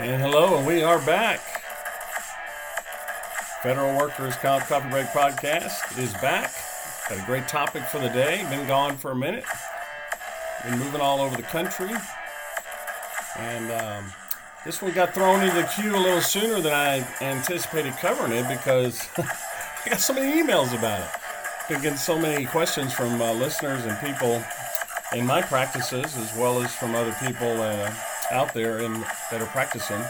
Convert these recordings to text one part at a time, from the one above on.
And hello, and we are back. Federal Workers Comp Coffee Break Podcast is back. Got a great topic for the day. Been gone for a minute. Been moving all over the country. And um, this one got thrown into the queue a little sooner than I anticipated covering it because I got so many emails about it. Been getting so many questions from uh, listeners and people in my practices as well as from other people uh, out there in, that are practicing.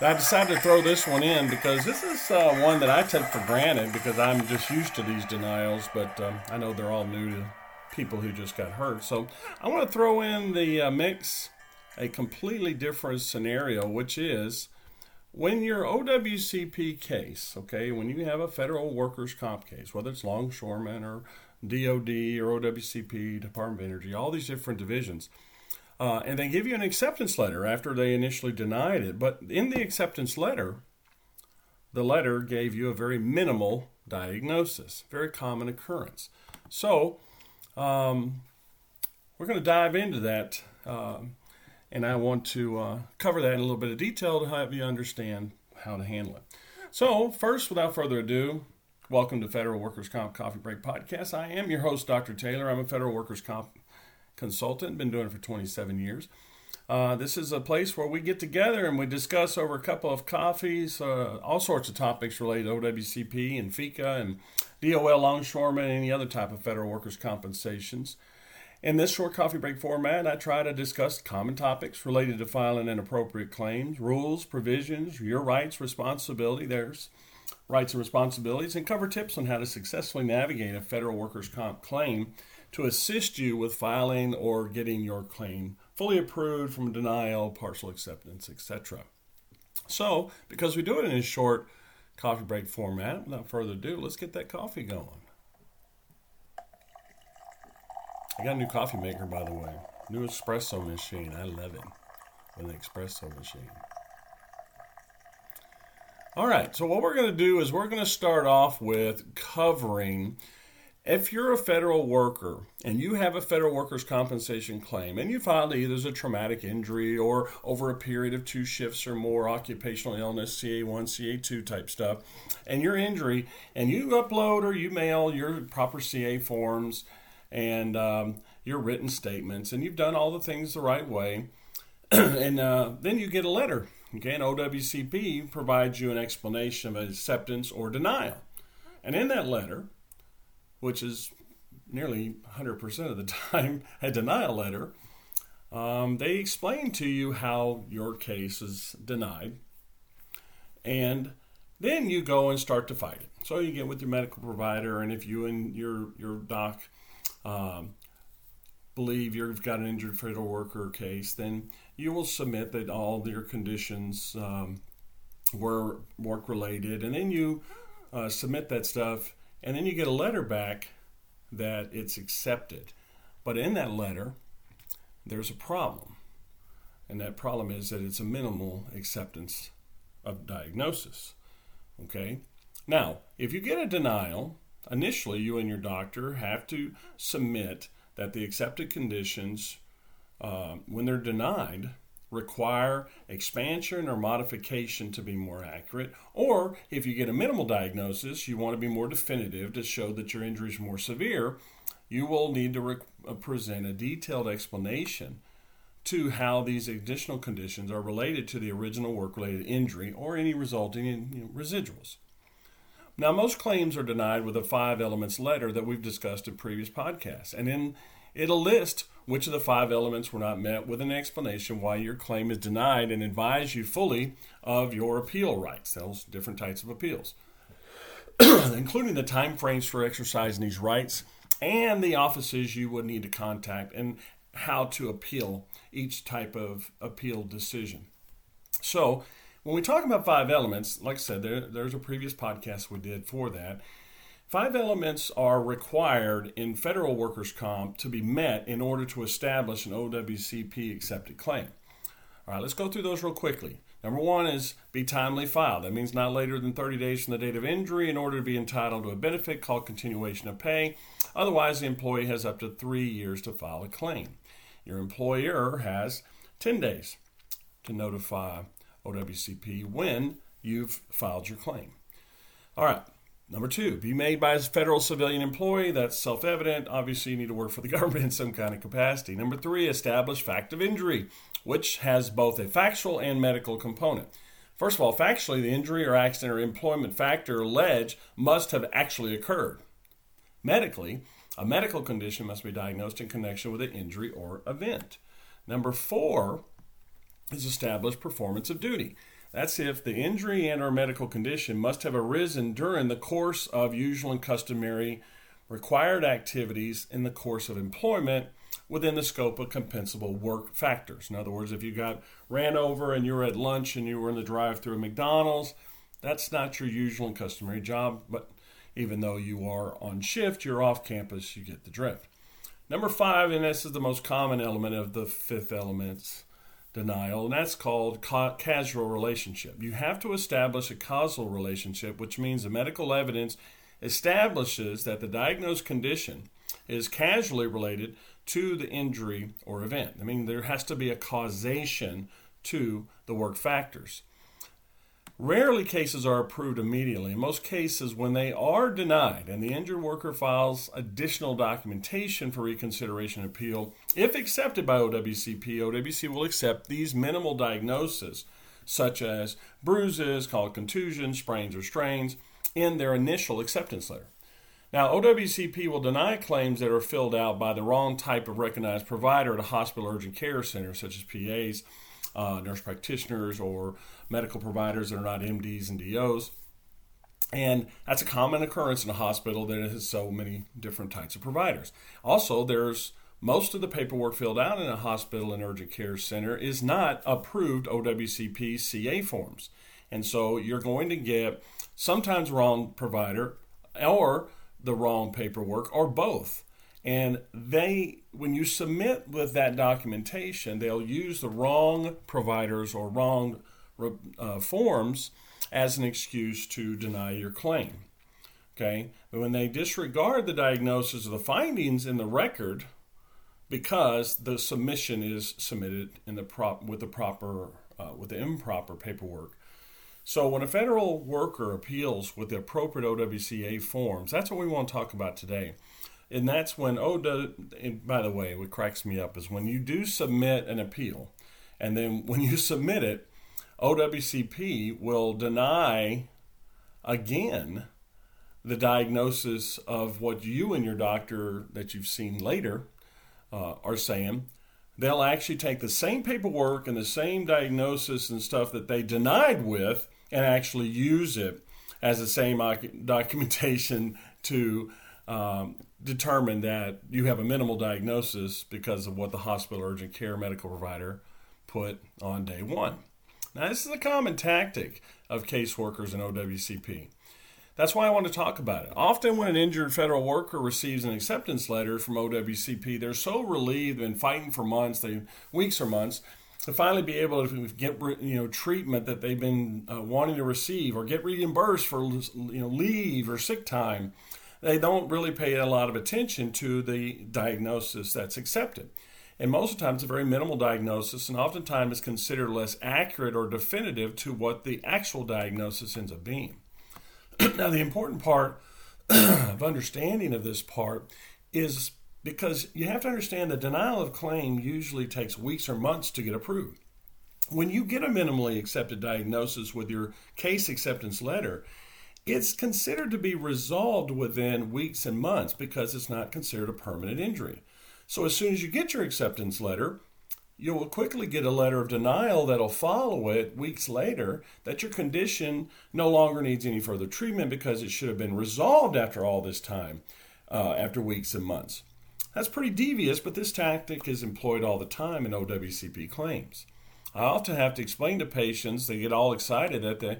I decided to throw this one in because this is uh, one that I take for granted because I'm just used to these denials, but um, I know they're all new to people who just got hurt. So I want to throw in the uh, mix a completely different scenario, which is when your OWCP case, okay, when you have a federal workers' comp case, whether it's longshoreman or DOD or OWCP, Department of Energy, all these different divisions uh, and they give you an acceptance letter after they initially denied it. But in the acceptance letter, the letter gave you a very minimal diagnosis, very common occurrence. So um, we're going to dive into that, uh, and I want to uh, cover that in a little bit of detail to help you understand how to handle it. So, first, without further ado, welcome to Federal Workers Comp Coffee Break Podcast. I am your host, Dr. Taylor. I'm a Federal Workers Comp consultant, been doing it for 27 years. Uh, this is a place where we get together and we discuss over a couple of coffees uh, all sorts of topics related to OWCP and FECA and DOL longshoremen and any other type of federal workers' compensations. In this short coffee break format, I try to discuss common topics related to filing inappropriate claims, rules, provisions, your rights, responsibility, there's rights and responsibilities, and cover tips on how to successfully navigate a federal workers' comp claim to assist you with filing or getting your claim fully approved from denial, partial acceptance, etc. So, because we do it in a short coffee break format, without further ado, let's get that coffee going. I got a new coffee maker, by the way. New espresso machine. I love it. With an espresso machine. All right, so what we're going to do is we're going to start off with covering if you're a federal worker and you have a federal workers' compensation claim and you filed either as a traumatic injury or over a period of two shifts or more, occupational illness, CA1, CA2 type stuff, and your injury, and you upload or you mail your proper CA forms and um, your written statements, and you've done all the things the right way, and uh, then you get a letter. Okay, and OWCP provides you an explanation of acceptance or denial. And in that letter, which is nearly 100% of the time a denial letter, um, they explain to you how your case is denied. And then you go and start to fight it. So you get with your medical provider, and if you and your, your doc um, believe you've got an injured federal worker case, then you will submit that all your conditions um, were work related, and then you uh, submit that stuff and then you get a letter back that it's accepted. But in that letter, there's a problem. And that problem is that it's a minimal acceptance of diagnosis. Okay? Now, if you get a denial, initially you and your doctor have to submit that the accepted conditions, uh, when they're denied, require expansion or modification to be more accurate. Or if you get a minimal diagnosis, you want to be more definitive to show that your injury is more severe, you will need to re- uh, present a detailed explanation to how these additional conditions are related to the original work related injury or any resulting in you know, residuals. Now, most claims are denied with a five elements letter that we've discussed in previous podcasts. And in It'll list which of the five elements were not met with an explanation why your claim is denied and advise you fully of your appeal rights, those different types of appeals, including the time frames for exercising these rights and the offices you would need to contact and how to appeal each type of appeal decision. So, when we talk about five elements, like I said, there, there's a previous podcast we did for that. Five elements are required in federal workers' comp to be met in order to establish an OWCP accepted claim. All right, let's go through those real quickly. Number one is be timely filed. That means not later than 30 days from the date of injury in order to be entitled to a benefit called continuation of pay. Otherwise, the employee has up to three years to file a claim. Your employer has 10 days to notify OWCP when you've filed your claim. All right. Number two, be made by a federal civilian employee. That's self evident. Obviously, you need to work for the government in some kind of capacity. Number three, establish fact of injury, which has both a factual and medical component. First of all, factually, the injury or accident or employment factor alleged must have actually occurred. Medically, a medical condition must be diagnosed in connection with an injury or event. Number four is establish performance of duty. That's if the injury and or medical condition must have arisen during the course of usual and customary required activities in the course of employment within the scope of compensable work factors. In other words, if you got ran over and you were at lunch and you were in the drive-through at McDonald's, that's not your usual and customary job, but even though you are on shift, you're off campus, you get the drift. Number five, and this is the most common element of the fifth elements denial, and that's called ca- causal relationship. You have to establish a causal relationship, which means the medical evidence establishes that the diagnosed condition is causally related to the injury or event. I mean, there has to be a causation to the work factors. Rarely cases are approved immediately. In most cases, when they are denied and the injured worker files additional documentation for reconsideration appeal, if accepted by OWCP, OWC will accept these minimal diagnoses, such as bruises, called contusions, sprains, or strains, in their initial acceptance letter. Now, OWCP will deny claims that are filled out by the wrong type of recognized provider at a hospital urgent care center, such as PAs uh, nurse practitioners or medical providers that are not MDs and DOs. And that's a common occurrence in a hospital that has so many different types of providers. Also, there's most of the paperwork filled out in a hospital and urgent care center is not approved OWCP CA forms. And so you're going to get sometimes wrong provider or the wrong paperwork or both. And they, when you submit with that documentation, they'll use the wrong providers or wrong uh, forms as an excuse to deny your claim. Okay, but when they disregard the diagnosis the findings in the record, because the submission is submitted in the prop with the proper uh, with the improper paperwork. So when a federal worker appeals with the appropriate OWCA forms, that's what we want to talk about today and that's when oh by the way what cracks me up is when you do submit an appeal and then when you submit it owcp will deny again the diagnosis of what you and your doctor that you've seen later uh, are saying. They'll actually take the same paperwork and the same diagnosis and stuff that they denied with and actually use it as the same documentation to um, determine that you have a minimal diagnosis because of what the hospital urgent care medical provider put on day one. Now, this is a common tactic of caseworkers in OWCP. That's why I want to talk about it. Often, when an injured federal worker receives an acceptance letter from OWCP, they're so relieved and fighting for months, they weeks or months, to finally be able to get you know treatment that they've been uh, wanting to receive, or get reimbursed for you know leave or sick time they don't really pay a lot of attention to the diagnosis that's accepted. And most of the time, it's a very minimal diagnosis, and oftentimes is considered less accurate or definitive to what the actual diagnosis ends up being. now, the important part of understanding of this part is because you have to understand the denial of claim usually takes weeks or months to get approved. When you get a minimally accepted diagnosis with your case acceptance letter, it's considered to be resolved within weeks and months because it's not considered a permanent injury. So as soon as you get your acceptance letter, you will quickly get a letter of denial that'll follow it weeks later that your condition no longer needs any further treatment because it should have been resolved after all this time, uh, after weeks and months. That's pretty devious, but this tactic is employed all the time in OWCP claims. I often have to explain to patients, they get all excited that the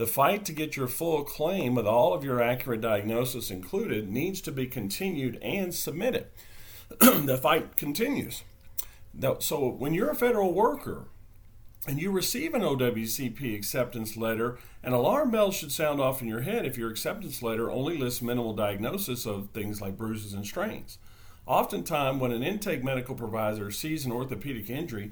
the fight to get your full claim with all of your accurate diagnosis included needs to be continued and submitted. the fight continues. So, when you're a federal worker and you receive an OWCP acceptance letter, an alarm bell should sound off in your head if your acceptance letter only lists minimal diagnosis of things like bruises and strains. Oftentimes, when an intake medical provider sees an orthopedic injury,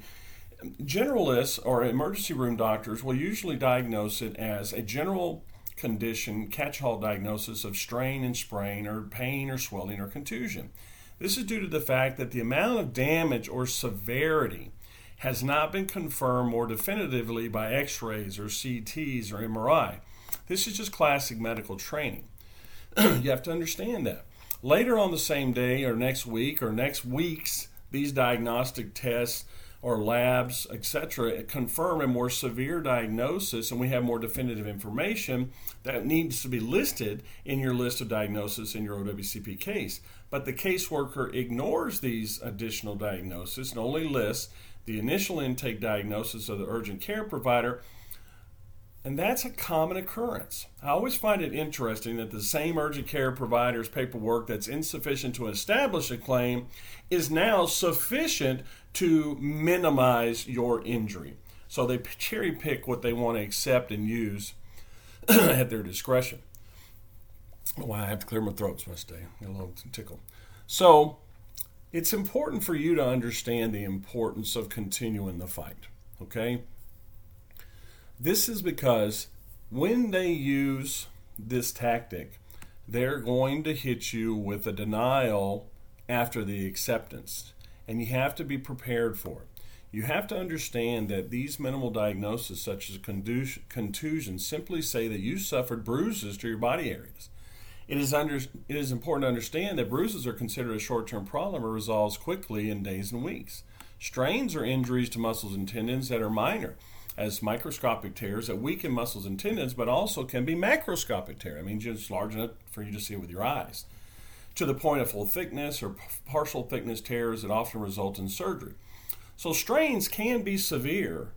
Generalists or emergency room doctors will usually diagnose it as a general condition, catch all diagnosis of strain and sprain, or pain or swelling or contusion. This is due to the fact that the amount of damage or severity has not been confirmed more definitively by x rays or CTs or MRI. This is just classic medical training. you have to understand that. Later on the same day or next week or next weeks, these diagnostic tests or labs, etc., confirm a more severe diagnosis and we have more definitive information that needs to be listed in your list of diagnosis in your OWCP case. But the caseworker ignores these additional diagnoses and only lists the initial intake diagnosis of the urgent care provider and that's a common occurrence. I always find it interesting that the same urgent care provider's paperwork that's insufficient to establish a claim is now sufficient to minimize your injury. So they cherry pick what they want to accept and use at their discretion. Why I have to clear my throat this day. A little tickle. So it's important for you to understand the importance of continuing the fight. Okay? This is because when they use this tactic, they're going to hit you with a denial after the acceptance, and you have to be prepared for it. You have to understand that these minimal diagnoses, such as contusion, simply say that you suffered bruises to your body areas. It is, under, it is important to understand that bruises are considered a short term problem or resolves quickly in days and weeks. Strains are injuries to muscles and tendons that are minor as microscopic tears that weaken muscles and tendons, but also can be macroscopic tear. I mean, just large enough for you to see with your eyes, to the point of full thickness or partial thickness tears that often result in surgery. So strains can be severe,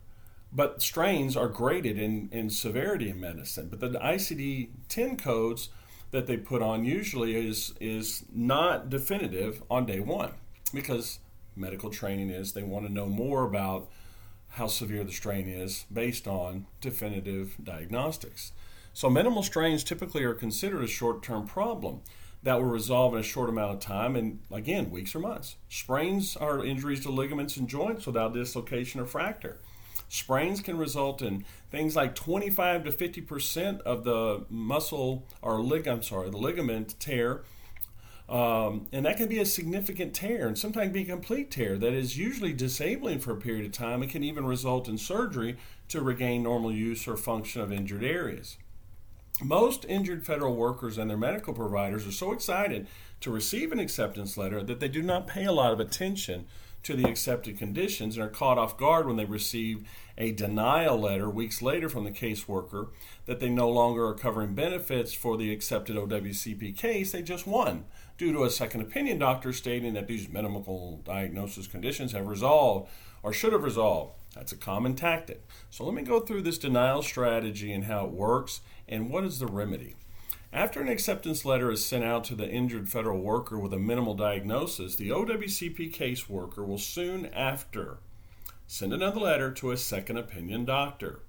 but strains are graded in, in severity in medicine. But the ICD 10 codes that they put on usually is is not definitive on day one because medical training is they want to know more about how severe the strain is based on definitive diagnostics. So, minimal strains typically are considered a short term problem that will resolve in a short amount of time and, again, weeks or months. Sprains are injuries to ligaments and joints without dislocation or fracture. Sprains can result in things like 25 to 50 percent of the muscle or ligament, sorry, the ligament tear um, and that can be a significant tear and sometimes be a complete tear that is usually disabling for a period of time and can even result in surgery to regain normal use or function of injured areas. Most injured federal workers and their medical providers are so excited to receive an acceptance letter that they do not pay a lot of attention to the accepted conditions and are caught off guard when they receive a denial letter weeks later from the caseworker that they no longer are covering benefits for the accepted OWCP case they just won due to a second opinion doctor stating that these medical diagnosis conditions have resolved or should have resolved. That's a common tactic. So let me go through this denial strategy and how it works and what is the remedy. After an acceptance letter is sent out to the injured federal worker with a minimal diagnosis, the OWCP caseworker will soon after send another letter to a second opinion doctor.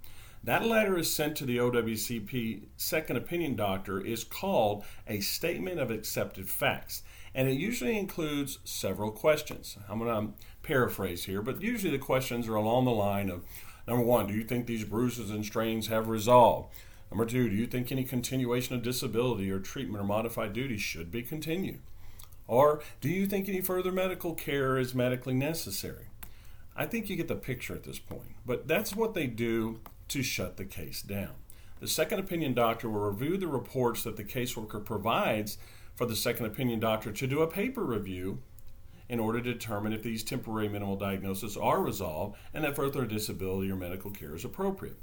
That letter is sent to the OWCP second opinion doctor is called a statement of accepted facts. And it usually includes several questions. I'm going to paraphrase here, but usually the questions are along the line of number one, do you think these bruises and strains have resolved? Number two, do you think any continuation of disability or treatment or modified duty should be continued? Or do you think any further medical care is medically necessary? I think you get the picture at this point. But that's what they do to shut the case down. The second opinion doctor will review the reports that the caseworker provides for the second opinion doctor to do a paper review in order to determine if these temporary minimal diagnoses are resolved and that further disability or medical care is appropriate.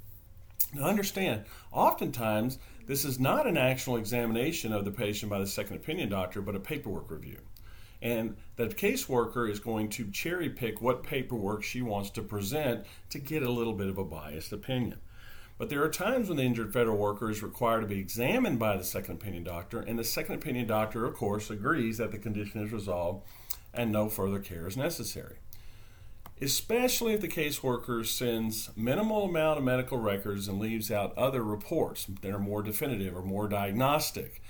Now, understand, oftentimes this is not an actual examination of the patient by the second opinion doctor, but a paperwork review. And the caseworker is going to cherry pick what paperwork she wants to present to get a little bit of a biased opinion. But there are times when the injured federal worker is required to be examined by the second opinion doctor, and the second opinion doctor, of course, agrees that the condition is resolved and no further care is necessary. Especially if the caseworker sends minimal amount of medical records and leaves out other reports that are more definitive or more diagnostic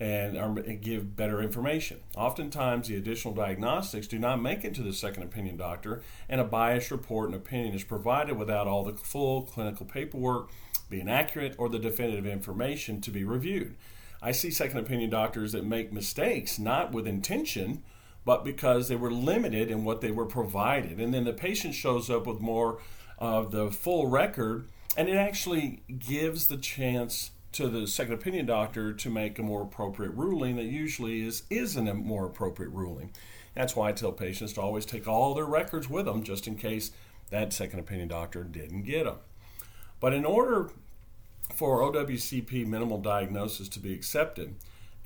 and give better information. Oftentimes, the additional diagnostics do not make it to the second opinion doctor, and a biased report and opinion is provided without all the full clinical paperwork being accurate or the definitive information to be reviewed. I see second opinion doctors that make mistakes not with intention, but because they were limited in what they were provided. And then the patient shows up with more of the full record, and it actually gives the chance to the second opinion doctor to make a more appropriate ruling that usually is isn't a more appropriate ruling. That's why I tell patients to always take all their records with them just in case that second opinion doctor didn't get them. But in order for OWCP minimal diagnosis to be accepted,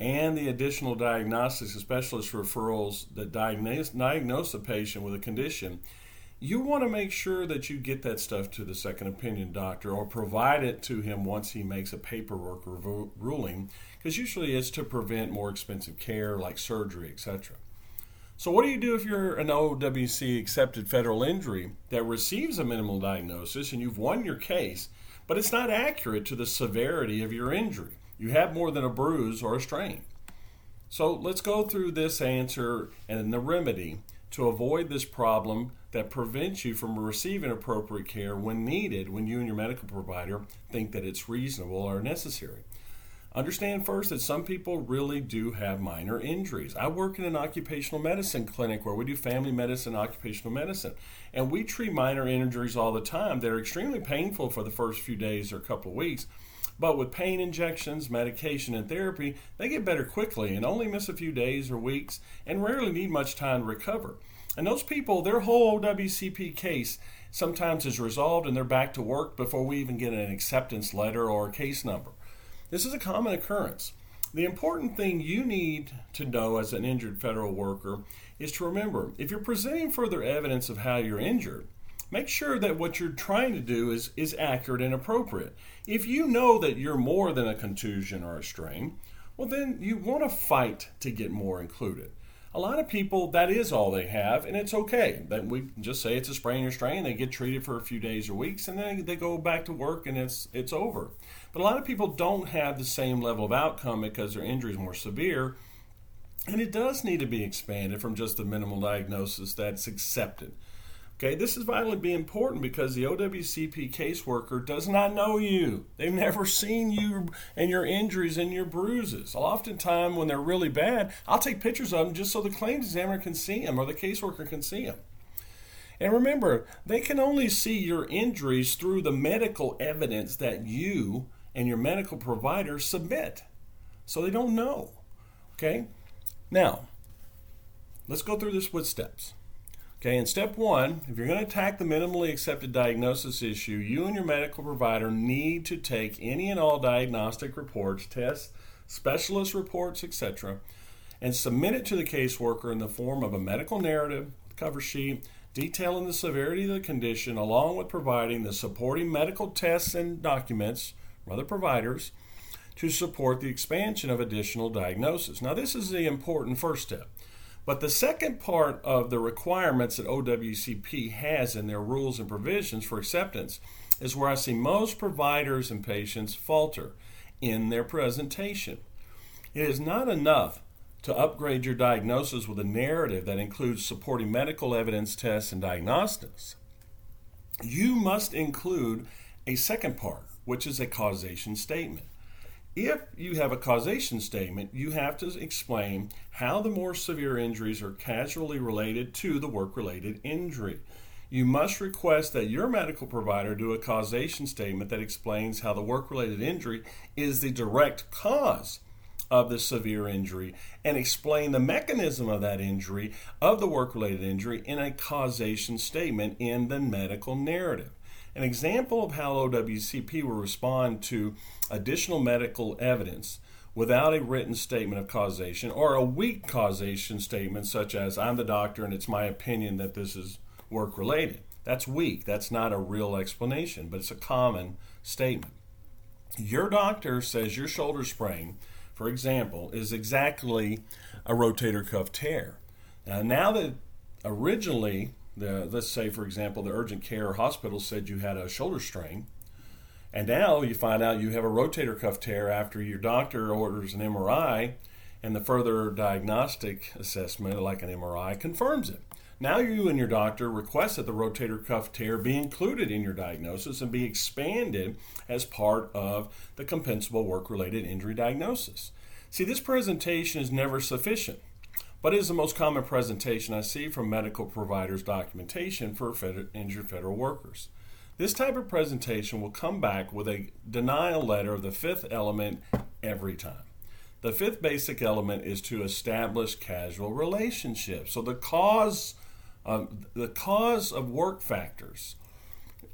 and the additional diagnostics and specialist referrals that diagnose, diagnose a patient with a condition, you want to make sure that you get that stuff to the second opinion doctor or provide it to him once he makes a paperwork revo- ruling, because usually it's to prevent more expensive care like surgery, etc. So, what do you do if you're an OWC accepted federal injury that receives a minimal diagnosis and you've won your case, but it's not accurate to the severity of your injury? You have more than a bruise or a strain. So, let's go through this answer and the remedy to avoid this problem that prevents you from receiving appropriate care when needed when you and your medical provider think that it's reasonable or necessary. Understand first that some people really do have minor injuries. I work in an occupational medicine clinic where we do family medicine, occupational medicine, and we treat minor injuries all the time. They're extremely painful for the first few days or a couple of weeks, but with pain injections, medication, and therapy, they get better quickly and only miss a few days or weeks and rarely need much time to recover. And those people, their whole WCP case sometimes is resolved and they're back to work before we even get an acceptance letter or a case number. This is a common occurrence. The important thing you need to know as an injured federal worker is to remember if you're presenting further evidence of how you're injured, make sure that what you're trying to do is, is accurate and appropriate. If you know that you're more than a contusion or a strain, well, then you want to fight to get more included. A lot of people that is all they have and it's okay. That we just say it's a sprain or strain they get treated for a few days or weeks and then they go back to work and it's it's over. But a lot of people don't have the same level of outcome because their injury is more severe and it does need to be expanded from just the minimal diagnosis that's accepted Okay, this is vitally be important because the OWCP caseworker does not know you. They've never seen you and your injuries and your bruises. Oftentimes, when they're really bad, I'll take pictures of them just so the claims examiner can see them or the caseworker can see them. And remember, they can only see your injuries through the medical evidence that you and your medical provider submit. So they don't know. Okay? Now, let's go through this with steps. Okay, in step one, if you're going to attack the minimally accepted diagnosis issue, you and your medical provider need to take any and all diagnostic reports, tests, specialist reports, etc., and submit it to the caseworker in the form of a medical narrative, cover sheet, detailing the severity of the condition, along with providing the supporting medical tests and documents from other providers to support the expansion of additional diagnosis. Now, this is the important first step. But the second part of the requirements that OWCP has in their rules and provisions for acceptance is where I see most providers and patients falter in their presentation. It is not enough to upgrade your diagnosis with a narrative that includes supporting medical evidence tests and diagnostics. You must include a second part, which is a causation statement. If you have a causation statement, you have to explain how the more severe injuries are causally related to the work related injury. You must request that your medical provider do a causation statement that explains how the work related injury is the direct cause of the severe injury and explain the mechanism of that injury, of the work related injury, in a causation statement in the medical narrative. An example of how OWCP will respond to additional medical evidence without a written statement of causation or a weak causation statement, such as, I'm the doctor and it's my opinion that this is work related. That's weak. That's not a real explanation, but it's a common statement. Your doctor says your shoulder sprain, for example, is exactly a rotator cuff tear. Now, now that originally the let's say for example the urgent care hospital said you had a shoulder strain And now you find out you have a rotator cuff tear after your doctor orders an MRI, and the further diagnostic assessment, like an MRI, confirms it. Now you and your doctor request that the rotator cuff tear be included in your diagnosis and be expanded as part of the compensable work related injury diagnosis. See, this presentation is never sufficient, but it is the most common presentation I see from medical providers' documentation for injured federal workers. This type of presentation will come back with a denial letter of the fifth element every time. The fifth basic element is to establish causal relationships. So the cause, um, the cause of work factors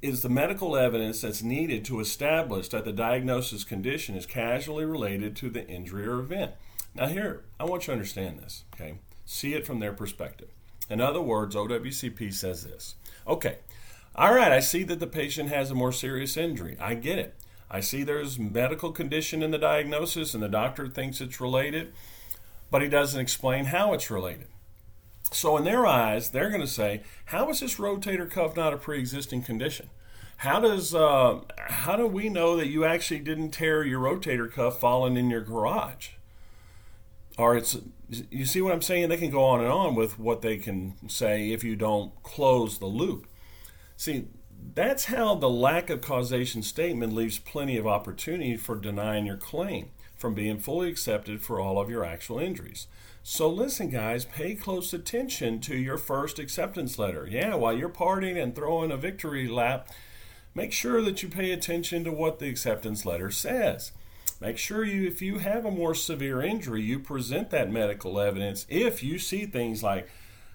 is the medical evidence that's needed to establish that the diagnosis condition is causally related to the injury or event. Now, here, I want you to understand this, okay? See it from their perspective. In other words, OWCP says this okay, all right, I see that the patient has a more serious injury. I get it. I see there's medical condition in the diagnosis and the doctor thinks it's related, but he doesn't explain how it's related. So in their eyes, they're going to say, "How is this rotator cuff not a pre-existing condition? How does uh, how do we know that you actually didn't tear your rotator cuff falling in your garage?" Or it's you see what I'm saying? They can go on and on with what they can say if you don't close the loop. See, that's how the lack of causation statement leaves plenty of opportunity for denying your claim from being fully accepted for all of your actual injuries. So, listen, guys, pay close attention to your first acceptance letter. Yeah, while you're partying and throwing a victory lap, make sure that you pay attention to what the acceptance letter says. Make sure you, if you have a more severe injury, you present that medical evidence if you see things like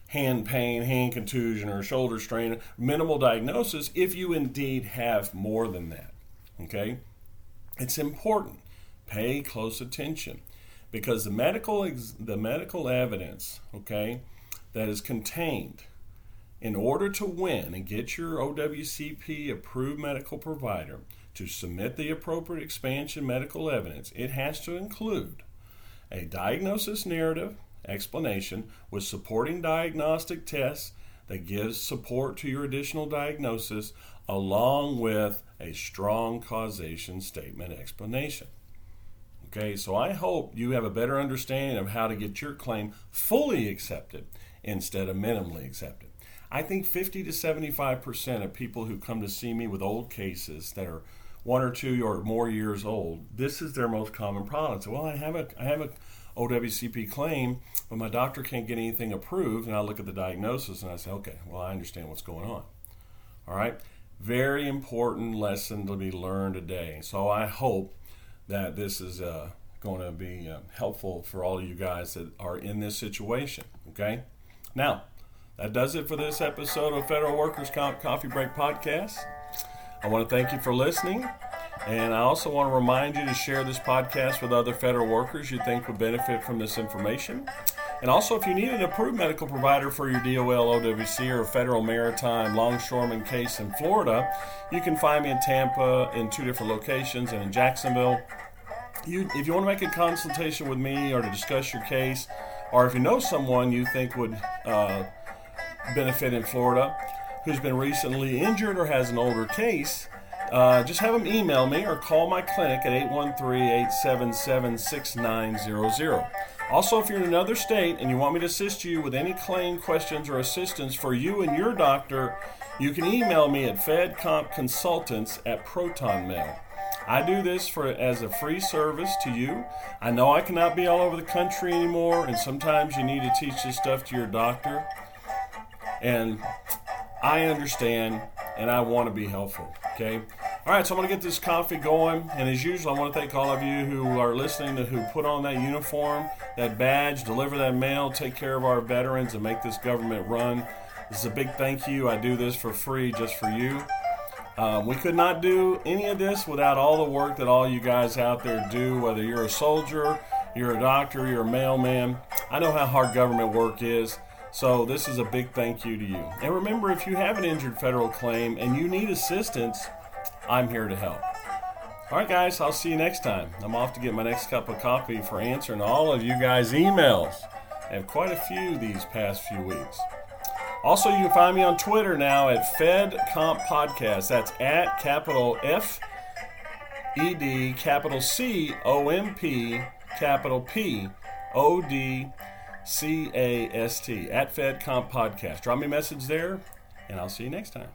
hand pain, hand contusion, or shoulder strain, minimal diagnosis if you indeed have more than that. Okay? It's important. Pay close attention because the medical ex- the medical evidence, okay, that is contained in order to win and get your OWCP approved medical provider to submit the appropriate expansion medical evidence, it has to include a diagnosis narrative explanation with supporting diagnostic tests that gives support to your additional diagnosis along with a strong causation statement explanation. Okay, so I hope you have a better understanding of how to get your claim fully accepted instead of minimally accepted. I think 50 to 75% of people who come to see me with old cases that are one or two or more years old, this is their most common problem. So, well, I have a I have a OWCP claim, but my doctor can't get anything approved. And I look at the diagnosis and I say, okay, well, I understand what's going on. All right. Very important lesson to be learned today. So I hope that this is uh, going to be uh, helpful for all you guys that are in this situation. Okay. Now, that does it for this episode of Federal Workers Comp Coffee Break Podcast. I want to thank you for listening. And I also want to remind you to share this podcast with other federal workers you think would benefit from this information. And also, if you need an approved medical provider for your DOL, OWC, or federal maritime longshoreman case in Florida, you can find me in Tampa in two different locations and in Jacksonville. You, if you want to make a consultation with me or to discuss your case, or if you know someone you think would uh, benefit in Florida who's been recently injured or has an older case, uh, just have them email me or call my clinic at 813 877 6900. Also, if you're in another state and you want me to assist you with any claim questions or assistance for you and your doctor, you can email me at fedcompconsultants at protonmail. I do this for as a free service to you. I know I cannot be all over the country anymore, and sometimes you need to teach this stuff to your doctor. And I understand, and I want to be helpful. Okay. All right, so I'm going to get this coffee going. And as usual, I want to thank all of you who are listening to who put on that uniform, that badge, deliver that mail, take care of our veterans, and make this government run. This is a big thank you. I do this for free just for you. Um, we could not do any of this without all the work that all you guys out there do, whether you're a soldier, you're a doctor, you're a mailman. I know how hard government work is. So, this is a big thank you to you. And remember, if you have an injured federal claim and you need assistance, I'm here to help. All right, guys, I'll see you next time. I'm off to get my next cup of coffee for answering all of you guys' emails. I have quite a few these past few weeks. Also, you can find me on Twitter now at Fed Comp Podcast. That's at capital F E D, capital C O M P, capital P O D C A S T, at FedComp Podcast. Drop me a message there, and I'll see you next time.